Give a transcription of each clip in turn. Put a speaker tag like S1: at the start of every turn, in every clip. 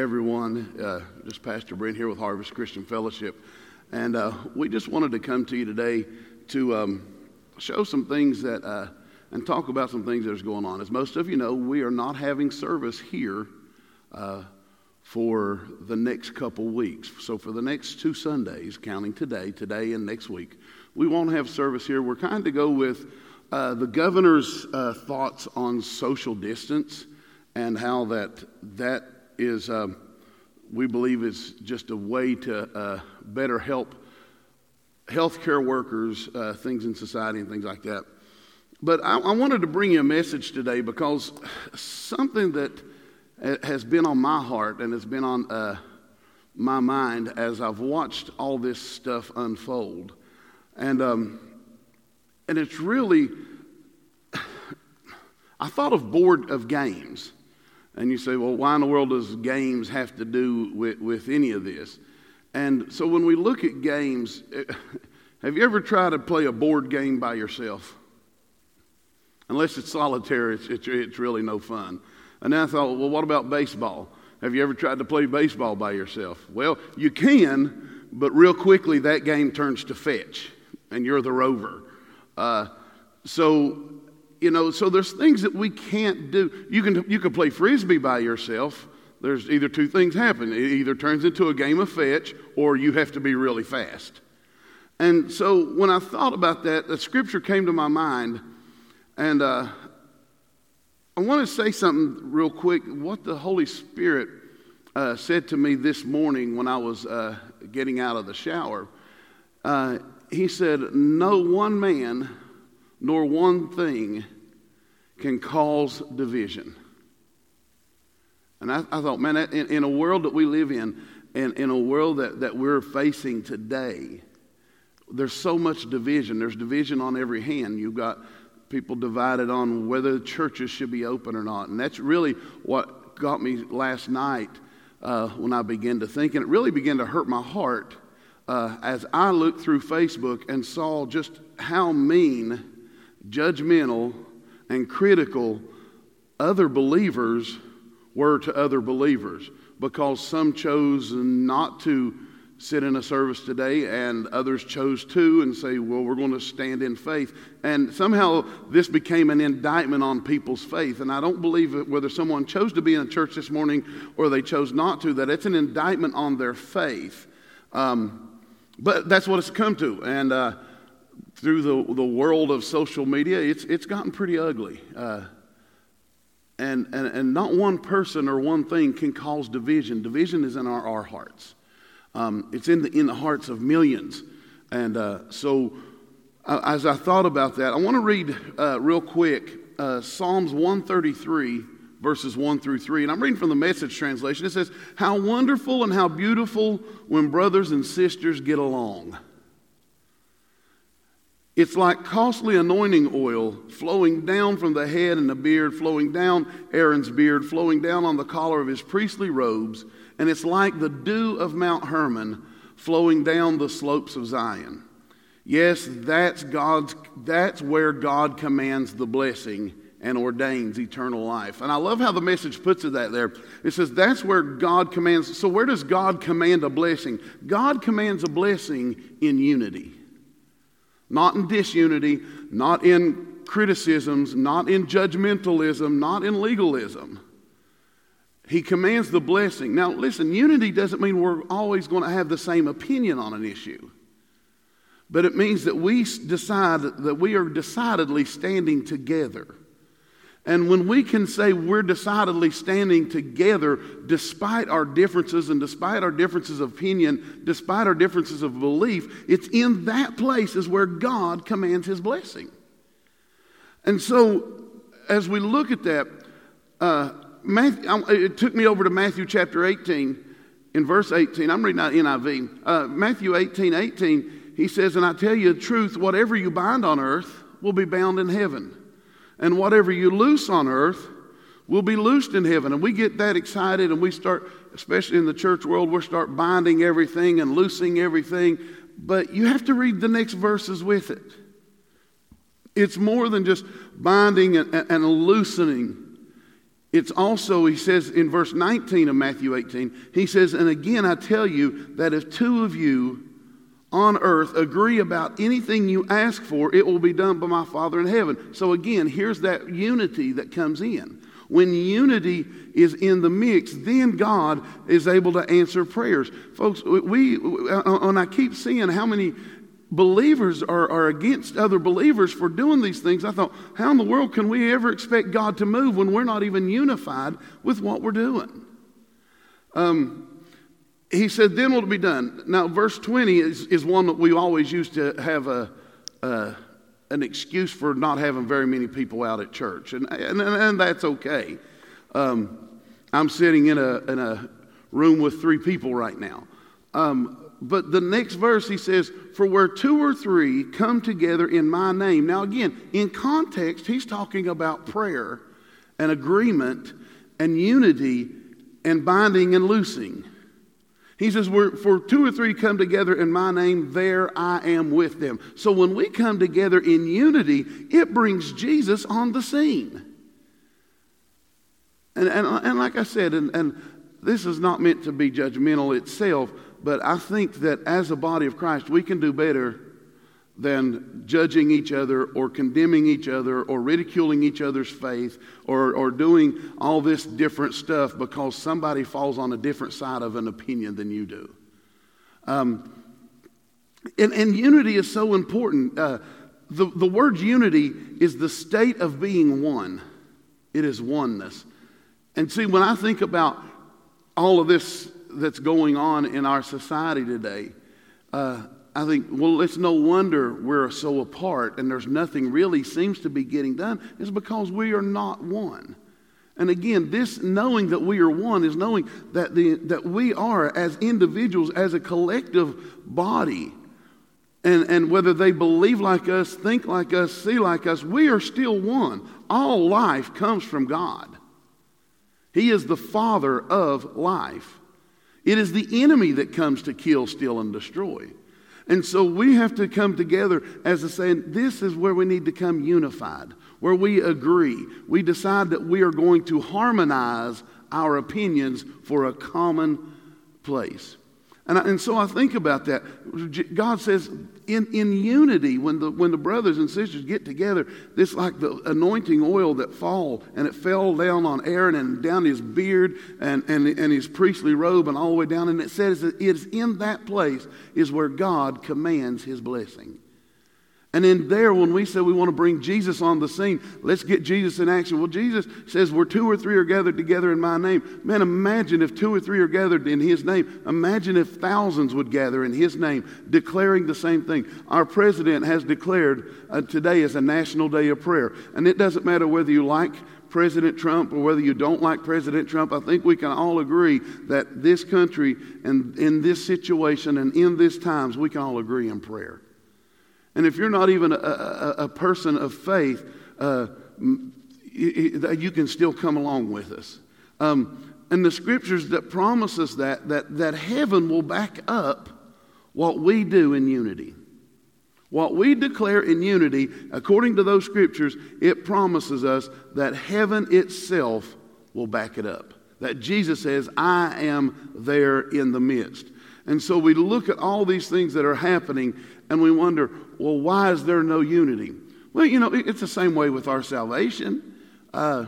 S1: everyone. Uh, just Pastor Brent here with Harvest Christian Fellowship. And uh, we just wanted to come to you today to um, show some things that, uh, and talk about some things that are going on. As most of you know, we are not having service here uh, for the next couple weeks. So for the next two Sundays, counting today, today and next week, we won't have service here. We're kind of go with uh, the governor's uh, thoughts on social distance and how that that is, um, we believe, is just a way to uh, better help healthcare workers, uh, things in society, and things like that. But I, I, wanted to bring you a message today because something that uh, has been on my heart and has been on uh, my mind as I've watched all this stuff unfold, and um, and it's really. I thought of board of games. And you say, well, why in the world does games have to do with, with any of this? And so when we look at games, have you ever tried to play a board game by yourself? Unless it's solitaire, it's, it's, it's really no fun. And I thought, well, what about baseball? Have you ever tried to play baseball by yourself? Well, you can, but real quickly that game turns to fetch, and you're the rover. Uh, so you know, so there's things that we can't do. You can, you can play frisbee by yourself. There's either two things happen. It either turns into a game of fetch or you have to be really fast. And so when I thought about that, the scripture came to my mind. And uh, I want to say something real quick. What the Holy Spirit uh, said to me this morning when I was uh, getting out of the shower. Uh, he said, No one man nor one thing can cause division. And I, I thought, man, in, in, a world that we live in, and in a world that, that we're facing today, there's so much division. There's division on every hand. You've got people divided on whether churches should be open or not. And that's really what got me last night uh, when I began to think. And it really began to hurt my heart uh, as I looked through Facebook and saw just how mean judgmental, and critical other believers were to other believers because some chose not to sit in a service today and others chose to and say, well, we're going to stand in faith. And somehow this became an indictment on people's faith. And I don't believe that whether someone chose to be in a church this morning or they chose not to, that it's an indictment on their faith. Um, but that's what it's come to. And, uh, through the, the world of social media, it's, it's gotten pretty ugly. Uh, and, and, and not one person or one thing can cause division. Division is in our, our hearts, um, it's in the, in the hearts of millions. And uh, so, uh, as I thought about that, I want to read uh, real quick uh, Psalms 133, verses 1 through 3. And I'm reading from the message translation. It says, How wonderful and how beautiful when brothers and sisters get along. It's like costly anointing oil flowing down from the head and the beard, flowing down Aaron's beard, flowing down on the collar of his priestly robes. And it's like the dew of Mount Hermon flowing down the slopes of Zion. Yes, that's God's that's where God commands the blessing and ordains eternal life. And I love how the message puts it that there. It says that's where God commands. So where does God command a blessing? God commands a blessing in unity. Not in disunity, not in criticisms, not in judgmentalism, not in legalism. He commands the blessing. Now, listen, unity doesn't mean we're always going to have the same opinion on an issue. But it means that we decide that we are decidedly standing together. And when we can say we're decidedly standing together despite our differences and despite our differences of opinion, despite our differences of belief, it's in that place is where God commands his blessing. And so as we look at that, uh, Matthew, it took me over to Matthew chapter 18 in verse 18. I'm reading out NIV. Uh, Matthew 18, 18, he says, And I tell you the truth, whatever you bind on earth will be bound in heaven and whatever you loose on earth will be loosed in heaven. And we get that excited and we start, especially in the church world, we start binding everything and loosing everything. But you have to read the next verses with it. It's more than just binding and, and loosening. it's also, he says in verse 19 of Matthew 18, he says, And again I tell you that if two of you on earth agree about anything you ask for, it will be done by my Father in heaven. So again, here's that unity that comes in. When unity is in the mix, then God is able to answer prayers. Folks, we, and I keep seeing how many believers are, are against other believers for doing these things, I thought, how in the world can we ever expect God to move when we're not even unified with what we're doing? Um, he said, then will it be done. Now, verse 20 is, is one that we always used to have a, a, an excuse for not having very many people out at church, and, and, and that's okay. Um, I'm sitting in a, in a room with three people right now. Um, but the next verse he says, For where two or three come together in my name. Now, again, in context, he's talking about prayer and agreement and unity and binding and loosing. He says, For two or three come together in my name, there I am with them. So when we come together in unity, it brings Jesus on the scene. And, and, and like I said, and, and this is not meant to be judgmental itself, but I think that as a body of Christ, we can do better than judging each other or condemning each other or ridiculing each other's faith or, or doing all this different stuff because somebody falls on a different side of an opinion than you do. Um, and, and, unity is so important. Uh, the, the word unity is the state of being one, it is oneness. And see, when I think about all of this that's going on in our society today, uh, I think, well, it's no wonder we're so apart and there's nothing really seems to be getting done, is because we are not one. And again, this knowing that we are one is knowing that, the, that we are, as individuals, as a collective body, and, and whether they believe like us, think like us, see like us, we are still one. All life comes from God. He is the Father of life. It is the enemy that comes to kill, steal, and destroy. And so we have to come together as a saying, this is where we need to come unified, where we agree. We decide that we are going to harmonize our opinions for a common place. And, I, and so I think about that. God says, in, in unity, when the, when the brothers and sisters get together, it's like the anointing oil that fall, and it fell down on Aaron and down his beard and, and, and his priestly robe and all the way down. And it says that it is in that place is where God commands his blessing. And in there, when we say we want to bring Jesus on the scene, let's get Jesus in action. Well, Jesus says, Where two or three are gathered together in my name. Man, imagine if two or three are gathered in his name. Imagine if thousands would gather in his name, declaring the same thing. Our president has declared uh, today is a national day of prayer. And it doesn't matter whether you like President Trump or whether you don't like President Trump, I think we can all agree that this country and in this situation and in these times, we can all agree in prayer. And if you're not even a, a, a person of faith, uh, you can still come along with us. Um, and the scriptures that promise us that, that, that heaven will back up what we do in unity. What we declare in unity, according to those scriptures, it promises us that heaven itself will back it up. That Jesus says, I am there in the midst. And so we look at all these things that are happening and we wonder, well, why is there no unity? Well, you know, it's the same way with our salvation. Uh,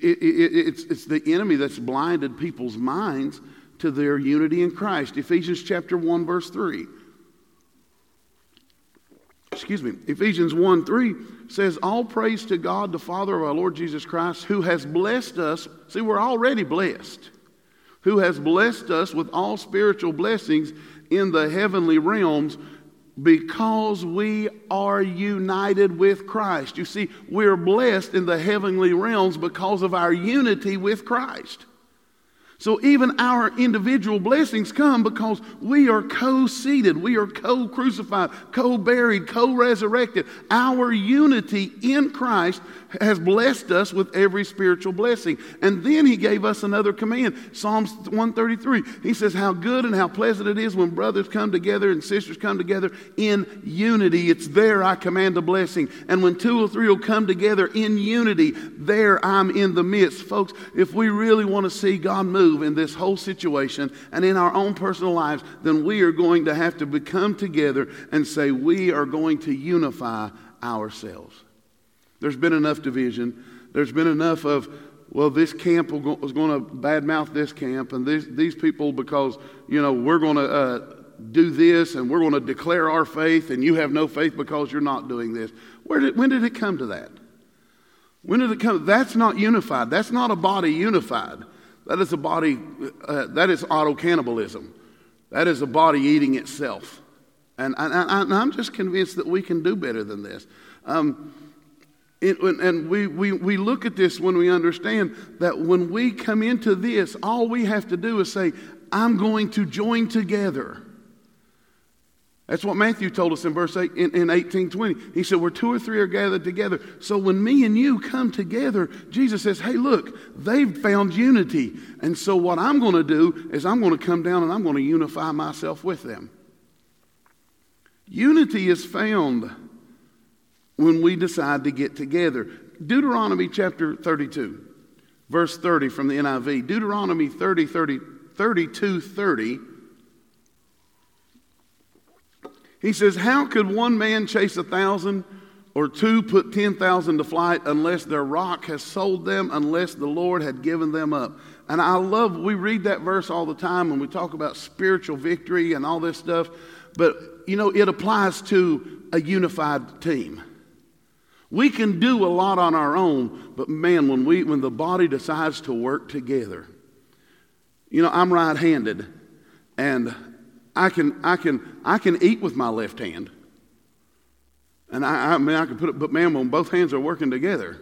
S1: it, it, it's, it's the enemy that's blinded people's minds to their unity in Christ. Ephesians chapter 1, verse 3. Excuse me. Ephesians 1 3 says, All praise to God, the Father of our Lord Jesus Christ, who has blessed us. See, we're already blessed. Who has blessed us with all spiritual blessings in the heavenly realms because we are united with Christ. You see, we're blessed in the heavenly realms because of our unity with Christ. So even our individual blessings come because we are co seated, we are co crucified, co buried, co resurrected. Our unity in Christ has blessed us with every spiritual blessing. And then he gave us another command Psalms 133. He says, How good and how pleasant it is when brothers come together and sisters come together in unity. It's there I command a blessing. And when two or three will come together in unity, there I'm in the midst. Folks, if we really want to see God move in this whole situation and in our own personal lives, then we are going to have to become together and say, We are going to unify ourselves. There's been enough division. There's been enough of, well, this camp was going to badmouth this camp, and these, these people, because, you know, we're going to uh, do this and we're going to declare our faith, and you have no faith because you're not doing this. Where did, when did it come to that? When did it come? That's not unified. That's not a body unified. That is a body, uh, that is auto cannibalism. That is a body eating itself. And, and, I'm just convinced that we can do better than this. Um, it, and we, we, we look at this when we understand that when we come into this, all we have to do is say, I'm going to join together. That's what Matthew told us in verse 8 in, in 1820. He said, Where two or three are gathered together. So when me and you come together, Jesus says, Hey, look, they've found unity. And so what I'm going to do is I'm going to come down and I'm going to unify myself with them. Unity is found when we decide to get together. Deuteronomy chapter 32, verse 30 from the NIV. Deuteronomy 30, 30 32 30. He says, How could one man chase a thousand or two put 10,000 to flight unless their rock has sold them, unless the Lord had given them up? And I love, we read that verse all the time when we talk about spiritual victory and all this stuff, but you know, it applies to a unified team. We can do a lot on our own, but man, when, we, when the body decides to work together, you know, I'm right handed, and I can, I, can, I can eat with my left hand. And I, I mean, I can put it, but man, when both hands are working together,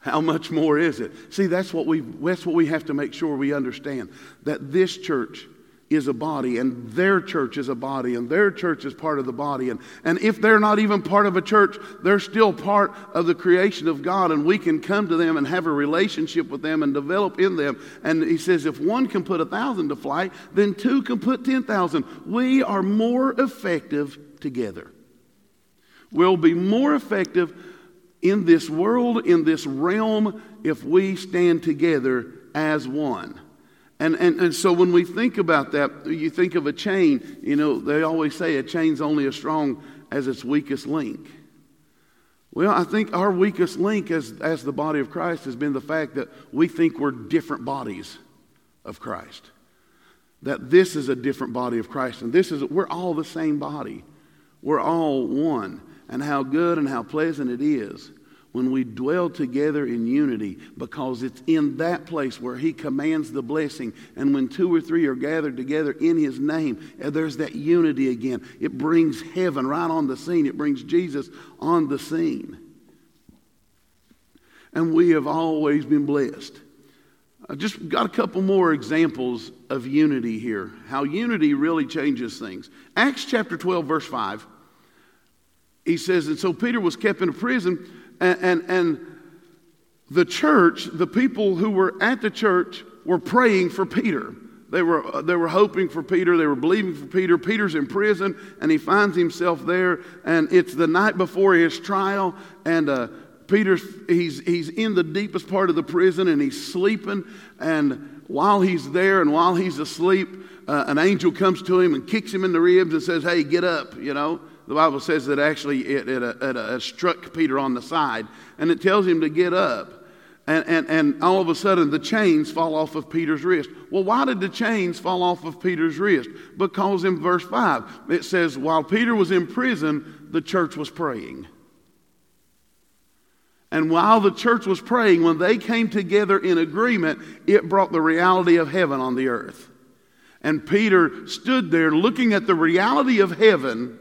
S1: how much more is it? See, that's what we, that's what we have to make sure we understand that this church is a body, and their church is a body, and their church is part of the body. And, and if they're not even part of a church, they're still part of the creation of God, and we can come to them and have a relationship with them and develop in them. And he says, if one can put a thousand to flight, then two can put 10,000. We are more effective together. We'll be more effective in this world, in this realm, if we stand together as one. And, and, and so when we think about that, you think of a chain, you know, they always say a chain's only as strong as its weakest link. Well, I think our weakest link as, as the body of Christ has been the fact that we think we're different bodies of Christ. That this is a different body of Christ, and this is, we're all the same body. We're all one. And how good and how pleasant it is when we dwell together in unity because it's in that place where he commands the blessing. And when two or three are gathered together in his name eh, there's that unity again. It brings heaven right on the scene. It brings jesus on the scene. And we have always been blessed. I just got a couple more examples of unity here how unity really changes things. Acts chapter 12 verse 5 he says and so peter was kept in a prison and, and, and the church, the people who were at the church, were praying for Peter. They were, they were hoping for Peter. They were believing for Peter. Peter's in prison, and he finds himself there. And it's the night before his trial, and uh, Peter's he's, he's in the deepest part of the prison, and he's sleeping. And while he's there, and while he's asleep, uh, an angel comes to him and kicks him in the ribs and says, "Hey, get up!" You know. The Bible says that actually it, it, uh, it, uh, it struck Peter on the side, and it tells him to get up. And, and, and all of a sudden, the chains fall off of Peter's wrist. Well, why did the chains fall off of Peter's wrist? Because in verse 5, it says, while Peter was in prison, the church was praying. And while the church was praying, when they came together in agreement, it brought the reality of heaven on the earth. And Peter stood there looking at the reality of heaven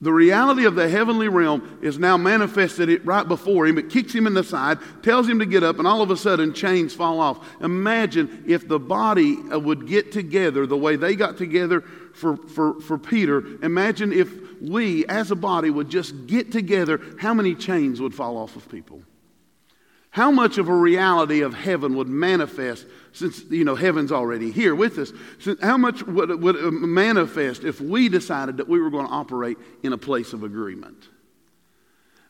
S1: The reality of the heavenly realm is now manifested right before him. It kicks him in the side, tells him to get up, and all of a sudden chains fall off. Imagine if the body uh, would get together the way they got together for, for, for Peter. Imagine if we as a body would just get together, how many chains would fall off of people? How much of a reality of heaven would manifest since, you know, heaven's already here with us? How much would, would manifest if we decided that we were going to operate in a place of agreement?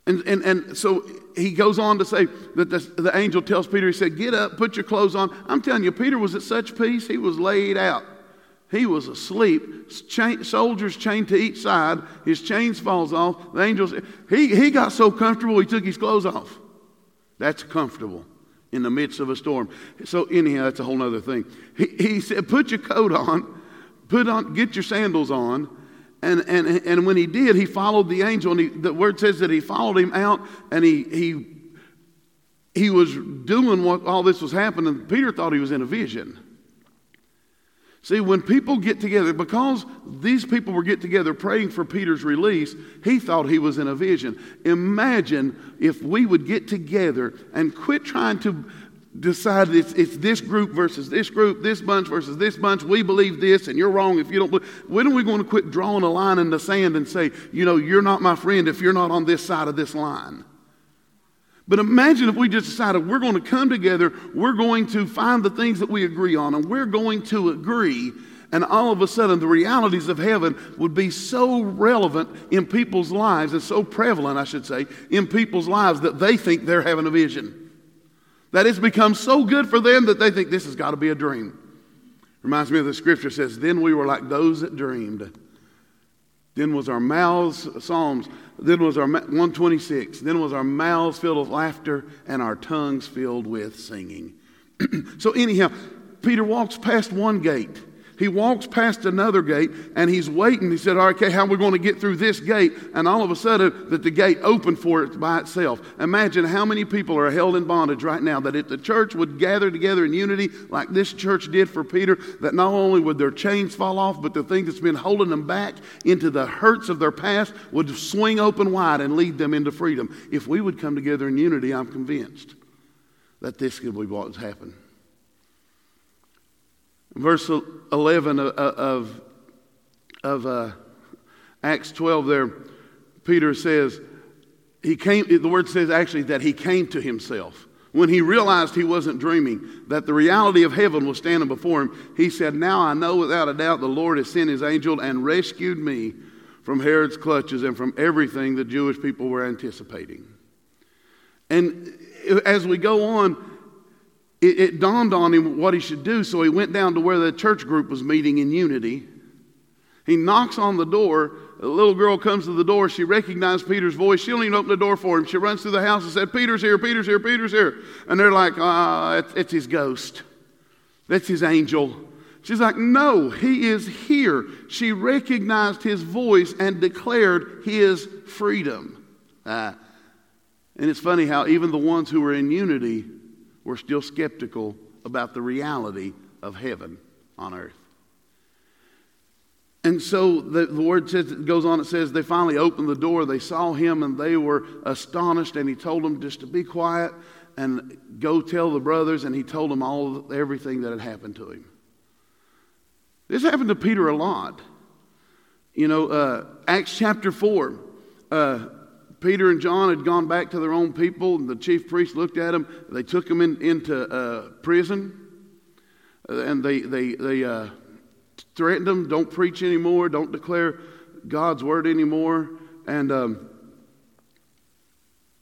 S1: And, and, and so he goes on to say that the, the angel tells Peter, he said, Get up, put your clothes on. I'm telling you, Peter was at such peace, he was laid out. He was asleep. Soldiers chained to each side. His chains falls off. The angels, he, he got so comfortable he took his clothes off. That's comfortable in the midst of a storm. So anyhow, that's a whole other thing. He, he said, put your coat on, put on, get your sandals on. And, and, and when he did, he followed the angel. And he, the word says that he followed him out and he, he, he was doing what all this was happening. Peter thought he was in a vision. See, when people get together, because these people were get together praying for Peter's release, he thought he was in a vision. Imagine if we would get together and quit trying to decide it's, it's this group versus this group, this bunch versus this bunch. We believe this, and you're wrong if you don't believe. When are we going to quit drawing a line in the sand and say, you know, you're not my friend if you're not on this side of this line? But imagine if we just decided we're going to come together, we're going to find the things that we agree on, and we're going to agree. And all of a sudden, the realities of heaven would be so relevant in people's lives and so prevalent, I should say, in people's lives that they think they're having a vision. That it's become so good for them that they think this has got to be a dream. Reminds me of the scripture says, Then we were like those that dreamed. Then was our mouths, Psalms, then was our 126. Then was our mouths filled with laughter and our tongues filled with singing. so anyhow, Peter walks past one gate he walks past another gate and he's waiting. He said, okay, how are we going to get through this gate? And all of a sudden, that the gate opened for it by itself. Imagine how many people are held in bondage right now that if the church would gather together in unity like this church did for Peter, that not only would their chains fall off, but the thing that's been holding them back into the hurts of their past would swing open wide and lead them into freedom. If we would come together in unity, I'm convinced that this could be what what's happened. Verse 11 of, of uh, Acts 12 there, Peter says, he came, the word says actually that he came to himself. When he realized he wasn't dreaming, that the reality of heaven was standing before him, he said, Now I know without a doubt the Lord has sent his angel and rescued me from Herod's clutches and from everything the Jewish people were anticipating. And as we go on, it, it dawned on him what he should do, so he went down to where the church group was meeting in unity. He knocks on the door. A little girl comes to the door. She recognized Peter's voice. She don't even open the door for him. She runs through the house and said, Peter's here, Peter's here, Peter's here. And they're like, ah, it's, it's his ghost. That's his angel. She's like, no, he is here. She recognized his voice and declared his freedom. Ah. And it's funny how even the ones who were in unity we're still skeptical about the reality of heaven on earth. And so the, the, word says, it goes on, it says, they finally opened the door. They saw him and they were astonished. And he told them just to be quiet and go tell the brothers. And he told them all everything that had happened to him. This happened to Peter a lot. You know, uh, Acts chapter 4. Uh, Peter and John had gone back to their own people, and the chief priest looked at them. They took them in, into uh, prison, uh, and they, they, they uh, threatened them don't preach anymore, don't declare God's word anymore. And, um,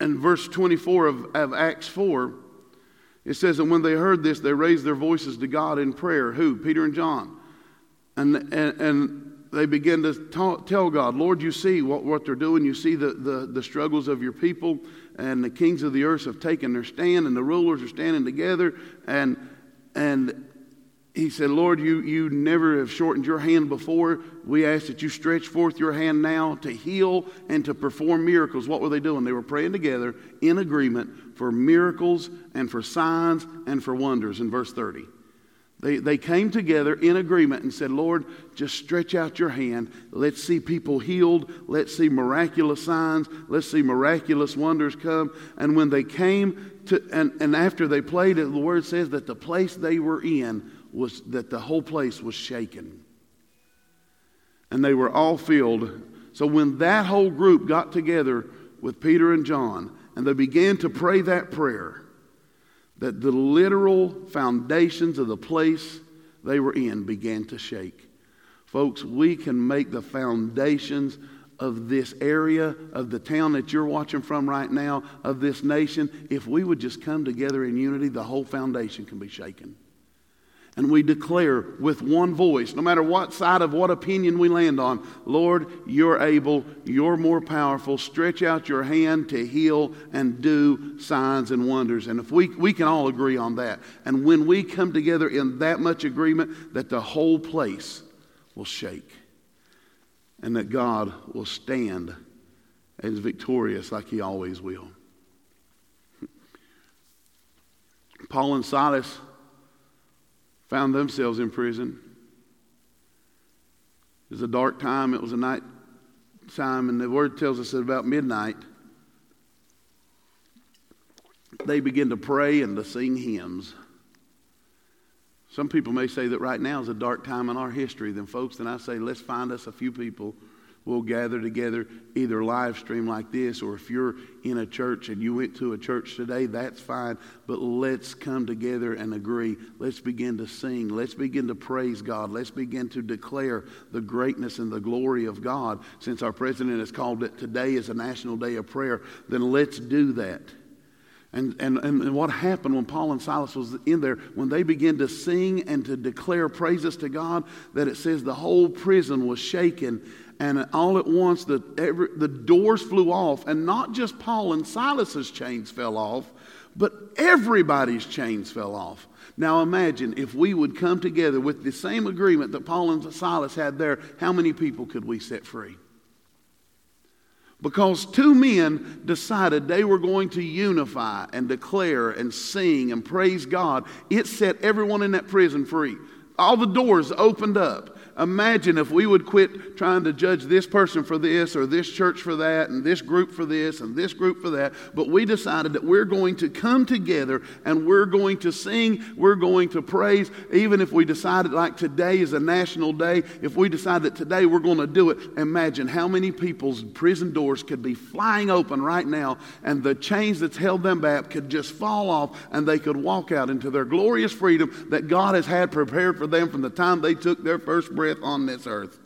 S1: and verse 24 of, of Acts 4, it says, And when they heard this, they raised their voices to God in prayer. Who? Peter and John. And, and, and they begin to tell God, Lord, you see what, what they're doing. You see the, the, the struggles of your people, and the kings of the earth have taken their stand, and the rulers are standing together. And, and he said, Lord, you, you never have shortened your hand before. We ask that you stretch forth your hand now to heal and to perform miracles. What were they doing? They were praying together in agreement for miracles and for signs and for wonders in verse 30. They, they came together in agreement and said, Lord, just stretch out your hand. Let's see people healed. Let's see miraculous signs. Let's see miraculous wonders come. And when they came to, and, and after they played it, the word says that the place they were in was, that the whole place was shaken. And they were all filled. So when that whole group got together with Peter and John and they began to pray that prayer, that the literal foundations of the place they were in began to shake. Folks, we can make the foundations of this area, of the town that you're watching from right now, of this nation, if we would just come together in unity, the whole foundation can be shaken. And we declare with one voice, no matter what side of what opinion we land on, Lord, you're able, you're more powerful. Stretch out your hand to heal and do signs and wonders. And if we, we can all agree on that. And when we come together in that much agreement, that the whole place will shake and that God will stand as victorious like he always will. Paul and Silas found themselves in prison. It was a dark time, it was a night time, and the word tells us that about midnight they begin to pray and to sing hymns. Some people may say that right now is a dark time in our history. Then, folks, then I say, let's find us a few people we'll gather together either live stream like this or if you're in a church and you went to a church today that's fine. But let's come together and agree. Let's begin to sing. Let's begin to praise god. Let's begin to declare the greatness and the glory of god. Since our president has called it today is a national day of prayer then let's do that and, and, and what happened when Paul and Silas was in there, when they began to sing and to declare praises to God, that it says the whole prison was shaken and all at once the, every, the doors flew off, and not just Paul and Silas's chains fell off, but everybody's chains fell off. Now imagine if we would come together with the same agreement that Paul and Silas had there, how many people could we set free? Because two men decided they were going to unify and declare and sing and praise God, it set everyone in that prison free. All the doors opened up. Imagine if we would quit trying to judge this person for this or this church for that and this group for this and this group for that, but we decided that we're going to come together and we're going to sing, we're going to praise, even if we decided like today is a national day, if we decide that today we're going to do it, imagine how many people's prison doors could be flying open right now and the chains that's held them back could just fall off and they could walk out into their glorious freedom that God has had prepared for them from the time they took their first breath breath on this earth.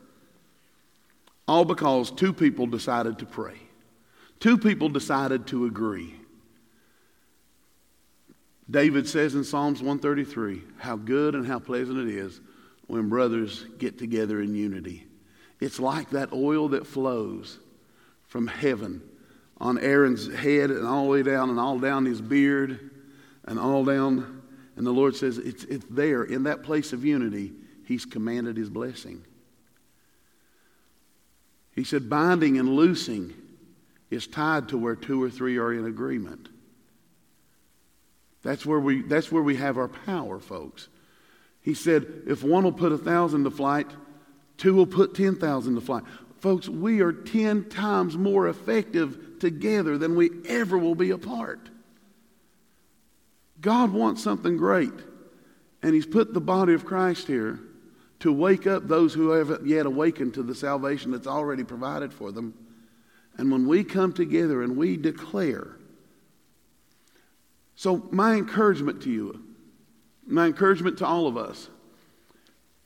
S1: All because two people decided to pray. Two people decided to agree. David says in Psalms 133 how good and how pleasant it is when brothers get together in unity. It's like that oil that flows from heaven on Aaron's head and all the way down and all down his beard and all down. And the Lord says it's, it's there in that place of unity he's commanded his blessing. He said, binding and loosing is tied to where two or three are in agreement. That's where we, that's where we have our power, folks. He said, if one will put a thousand to flight, two will put 10,000 to flight. Folks, we are 10 times more effective together than we ever will be apart. God wants something great, and He's put the body of Christ here to wake up those who haven't yet awakened to the salvation that's already provided for them. And when we come together and we declare, so my encouragement to you, my encouragement to all of us,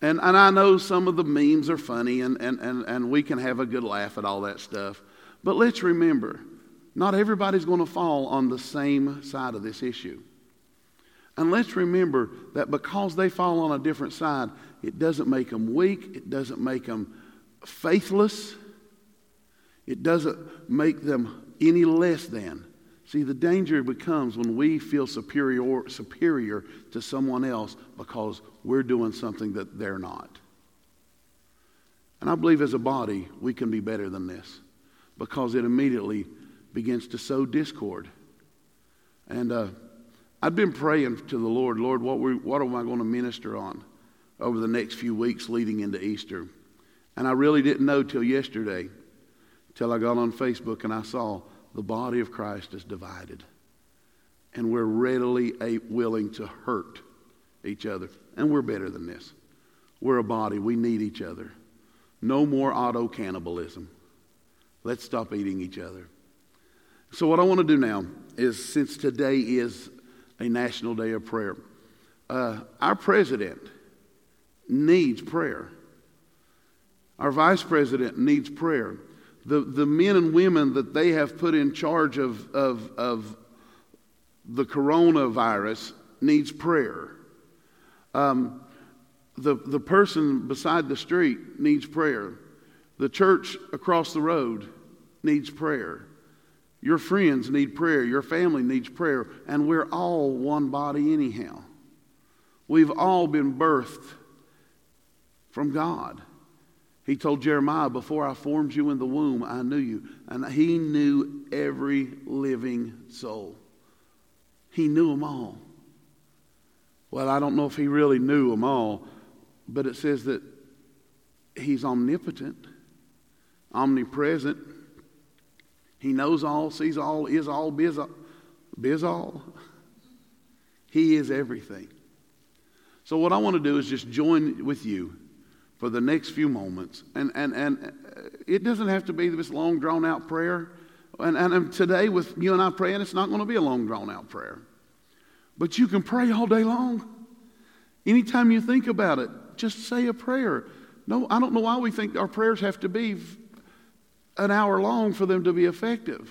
S1: and, and I know some of the memes are funny and, and, and, and we can have a good laugh at all that stuff, but let's remember, not everybody's going to fall on the same side of this issue. And let's remember that because they fall on a different side, it doesn't make them weak, it doesn't make them faithless, it doesn't make them any less than. See, the danger becomes when we feel superior, superior to someone else because we're doing something that they're not. And I believe as a body, we can be better than this because it immediately begins to sow discord. And uh, I'd been praying to the Lord, Lord, what, we, what am I going to minister on over the next few weeks leading into Easter? And I really didn't know till yesterday, till I got on Facebook and I saw the body of Christ is divided. And we're readily willing to hurt each other. And we're better than this. We're a body. We need each other. No more auto cannibalism. Let's stop eating each other. So, what I want to do now is since today is a national day of prayer, uh, our president needs prayer. Our vice president needs prayer. The, the men and women that they have put in charge of, of, of the coronavirus needs prayer. Um, the, the person beside the street needs prayer. The church across the road needs prayer. Your friends need prayer. Your family needs prayer. And we're all one body, anyhow. We've all been birthed from God. He told Jeremiah, Before I formed you in the womb, I knew you. And he knew every living soul. He knew them all. Well, I don't know if he really knew them all, but it says that he's omnipotent, omnipresent. He knows all, sees all, is all, biz, biz all. He is everything. So, what I want to do is just join with you for the next few moments. And, and, and it doesn't have to be this long, drawn out prayer. And, and today, with you and I praying, it's not going to be a long, drawn out prayer. But you can pray all day long. Anytime you think about it, just say a prayer. No, I don't know why we think our prayers have to be an hour long for them to be effective.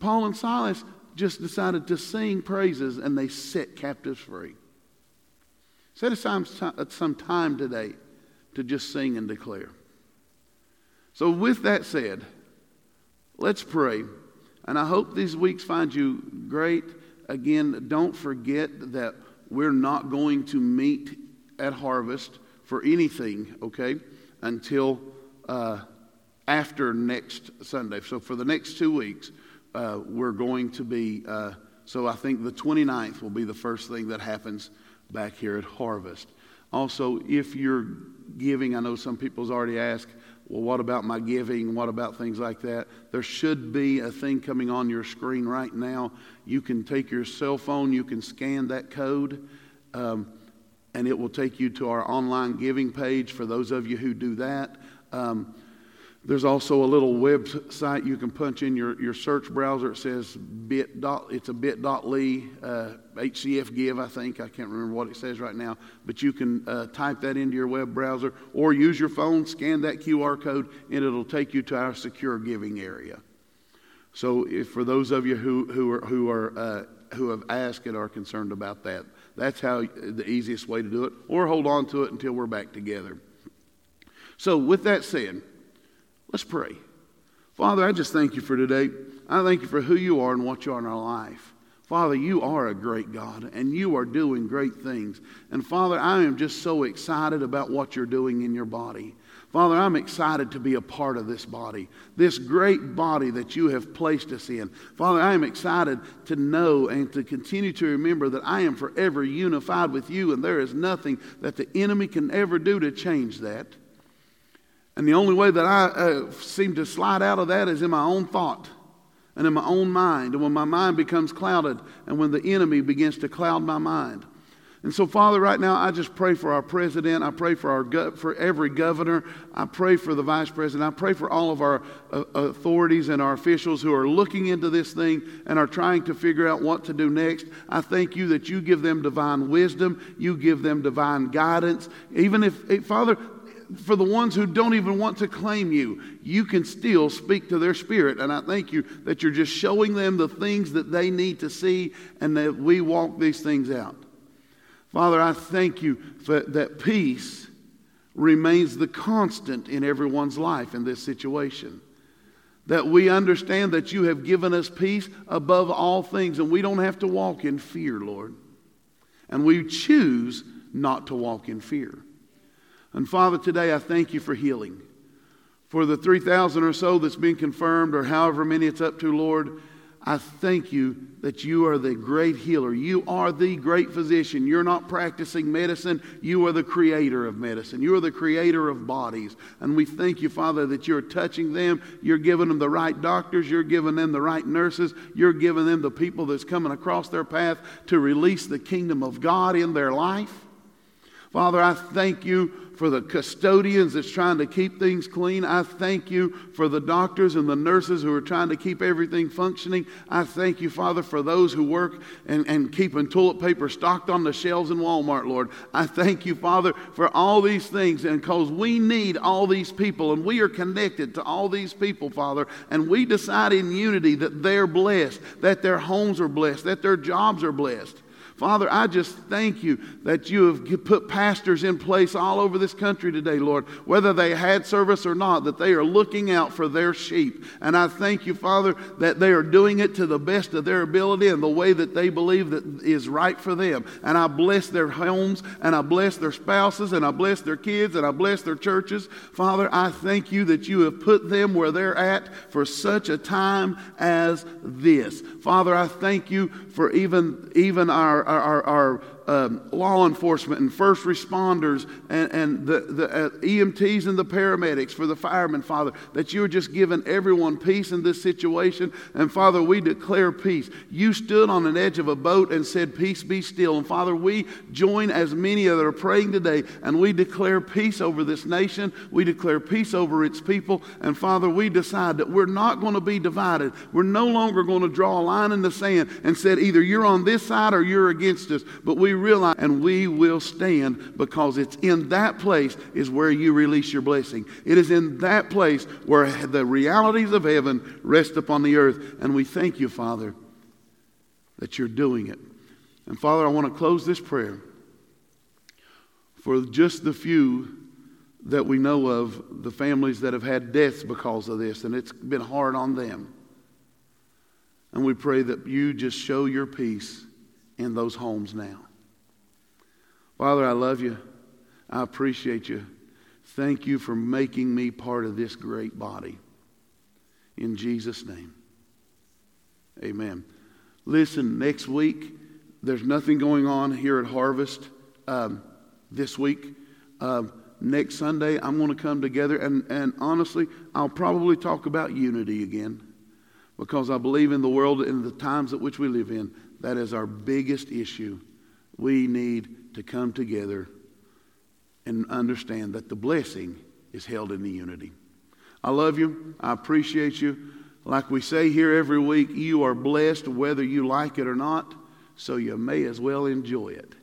S1: Paul and Silas just decided to sing praises and they set captives free. Set aside some time today to just sing and declare. So, with that said, let's pray. And I hope these weeks find you great. Again, don't forget that we're not going to meet at harvest for anything, okay, until uh, after next Sunday. So for the next two weeks, uh, we're going to be, uh, so I think the 29th will be the first thing that happens back here at Harvest. Also, if you're giving, I know some people's already asked, well, what about my giving? What about things like that? There should be a thing coming on your screen right now. You can take your cell phone, you can scan that code, um, and it will take you to our online giving page for those of you who do that. Um, there's also a little website you can punch in your, your search browser. It says bit dot, it's a bit.ly, uh, HCF give, I think. I can't remember what it says right now. But you can uh, type that into your web browser or use your phone, scan that QR code, and it'll take you to our secure giving area. So if, for those of you who, who, are, who, are, uh, who have asked and are concerned about that, that's how the easiest way to do it, or hold on to it until we're back together. So with that said, Let's pray. Father, I just thank you for today. I thank you for who you are and what you are in our life. Father, you are a great God and you are doing great things. And Father, I am just so excited about what you're doing in your body. Father, I'm excited to be a part of this body, this great body that you have placed us in. Father, I am excited to know and to continue to remember that I am forever unified with you, and there is nothing that the enemy can ever do to change that. And the only way that I uh, seem to slide out of that is in my own thought and in my own mind. And when my mind becomes clouded and when the enemy begins to cloud my mind. And so, Father, right now, I just pray for our president. I pray for, our for every governor. I pray for the vice president. I pray for all of our uh, authorities and our officials who are looking into this thing and are trying to figure out what to do next. I thank you that you give them divine wisdom. You give them divine guidance. Even if, Father, for the ones who don't even want to claim you, you can still speak to their spirit. And I thank you that you're just showing them the things that they need to see and that we walk these things out. Father, I thank you for that peace remains the constant in everyone's life in this situation. That we understand that you have given us peace above all things, and we don't have to walk in fear, Lord. And we choose not to walk in fear. And Father, today I thank you for healing. For the 3,000 or so that's been confirmed, or however many it's up to, Lord, I thank you that you are the great healer. You are the great physician. You're not practicing medicine. You are the creator of medicine. You are the creator of bodies. And we thank you, Father, that you're touching them. You're giving them the right doctors. You're giving them the right nurses. You're giving them the people that's coming across their path to release the kingdom of God in their life. Father, I thank you for the custodians that's trying to keep things clean. I thank you for the doctors and the nurses who are trying to keep everything functioning. I thank you, Father, for those who work and, and keeping toilet paper stocked on the shelves in Walmart, Lord. I thank you, Father, for all these things. And because we need all these people and we are connected to all these people, Father, and we decide in unity that they're blessed, that their homes are blessed, that their jobs are blessed. Father, I just thank you that you have put pastors in place all over this country today, Lord, whether they had service or not, that they are looking out for their sheep. And I thank you, Father, that they are doing it to the best of their ability and the way that they believe that is right for them. And I bless their homes, and I bless their spouses, and I bless their kids, and I bless their churches. Father, I thank you that you have put them where they're at for such a time as this. Father, I thank you for even, even our our, our um, law enforcement and first responders and, and the, the uh, EMTs and the paramedics, for the firemen, Father, that you are just giving everyone peace in this situation. And Father, we declare peace. You stood on an edge of a boat and said, Peace be still. And Father, we join as many that are praying today and we declare peace over this nation. We declare peace over its people. And Father, we decide that we're not going to be divided. We're no longer going to draw a line in the sand and said, either you're on this side or you're against us. But we realize and we will stand because it's in that place is where you release your blessing. It is in that place where the realities of heaven rest upon the earth. And we thank you, Father, that you're doing it. And Father, I want to close this prayer for just the few that we know of, the families that have had deaths because of this, and it's been hard on them. And we pray that you just show your peace in those homes now. Father, I love you. I appreciate you. Thank you for making me part of this great body. In Jesus' name, amen. Listen, next week, there's nothing going on here at Harvest um, this week. Um, next Sunday, I'm going to come together, and, and honestly, I'll probably talk about unity again because I believe in the world and the times at which we live in, that is our biggest issue. We need to come together and understand that the blessing is held in the unity. I love you. I appreciate you. Like we say here every week, you are blessed whether you like it or not, so you may as well enjoy it.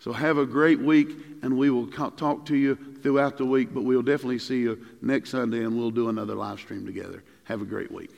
S1: So have a great week, and we will talk to you throughout the week, but we'll definitely see you next Sunday, and we'll do another live stream together. Have a great week.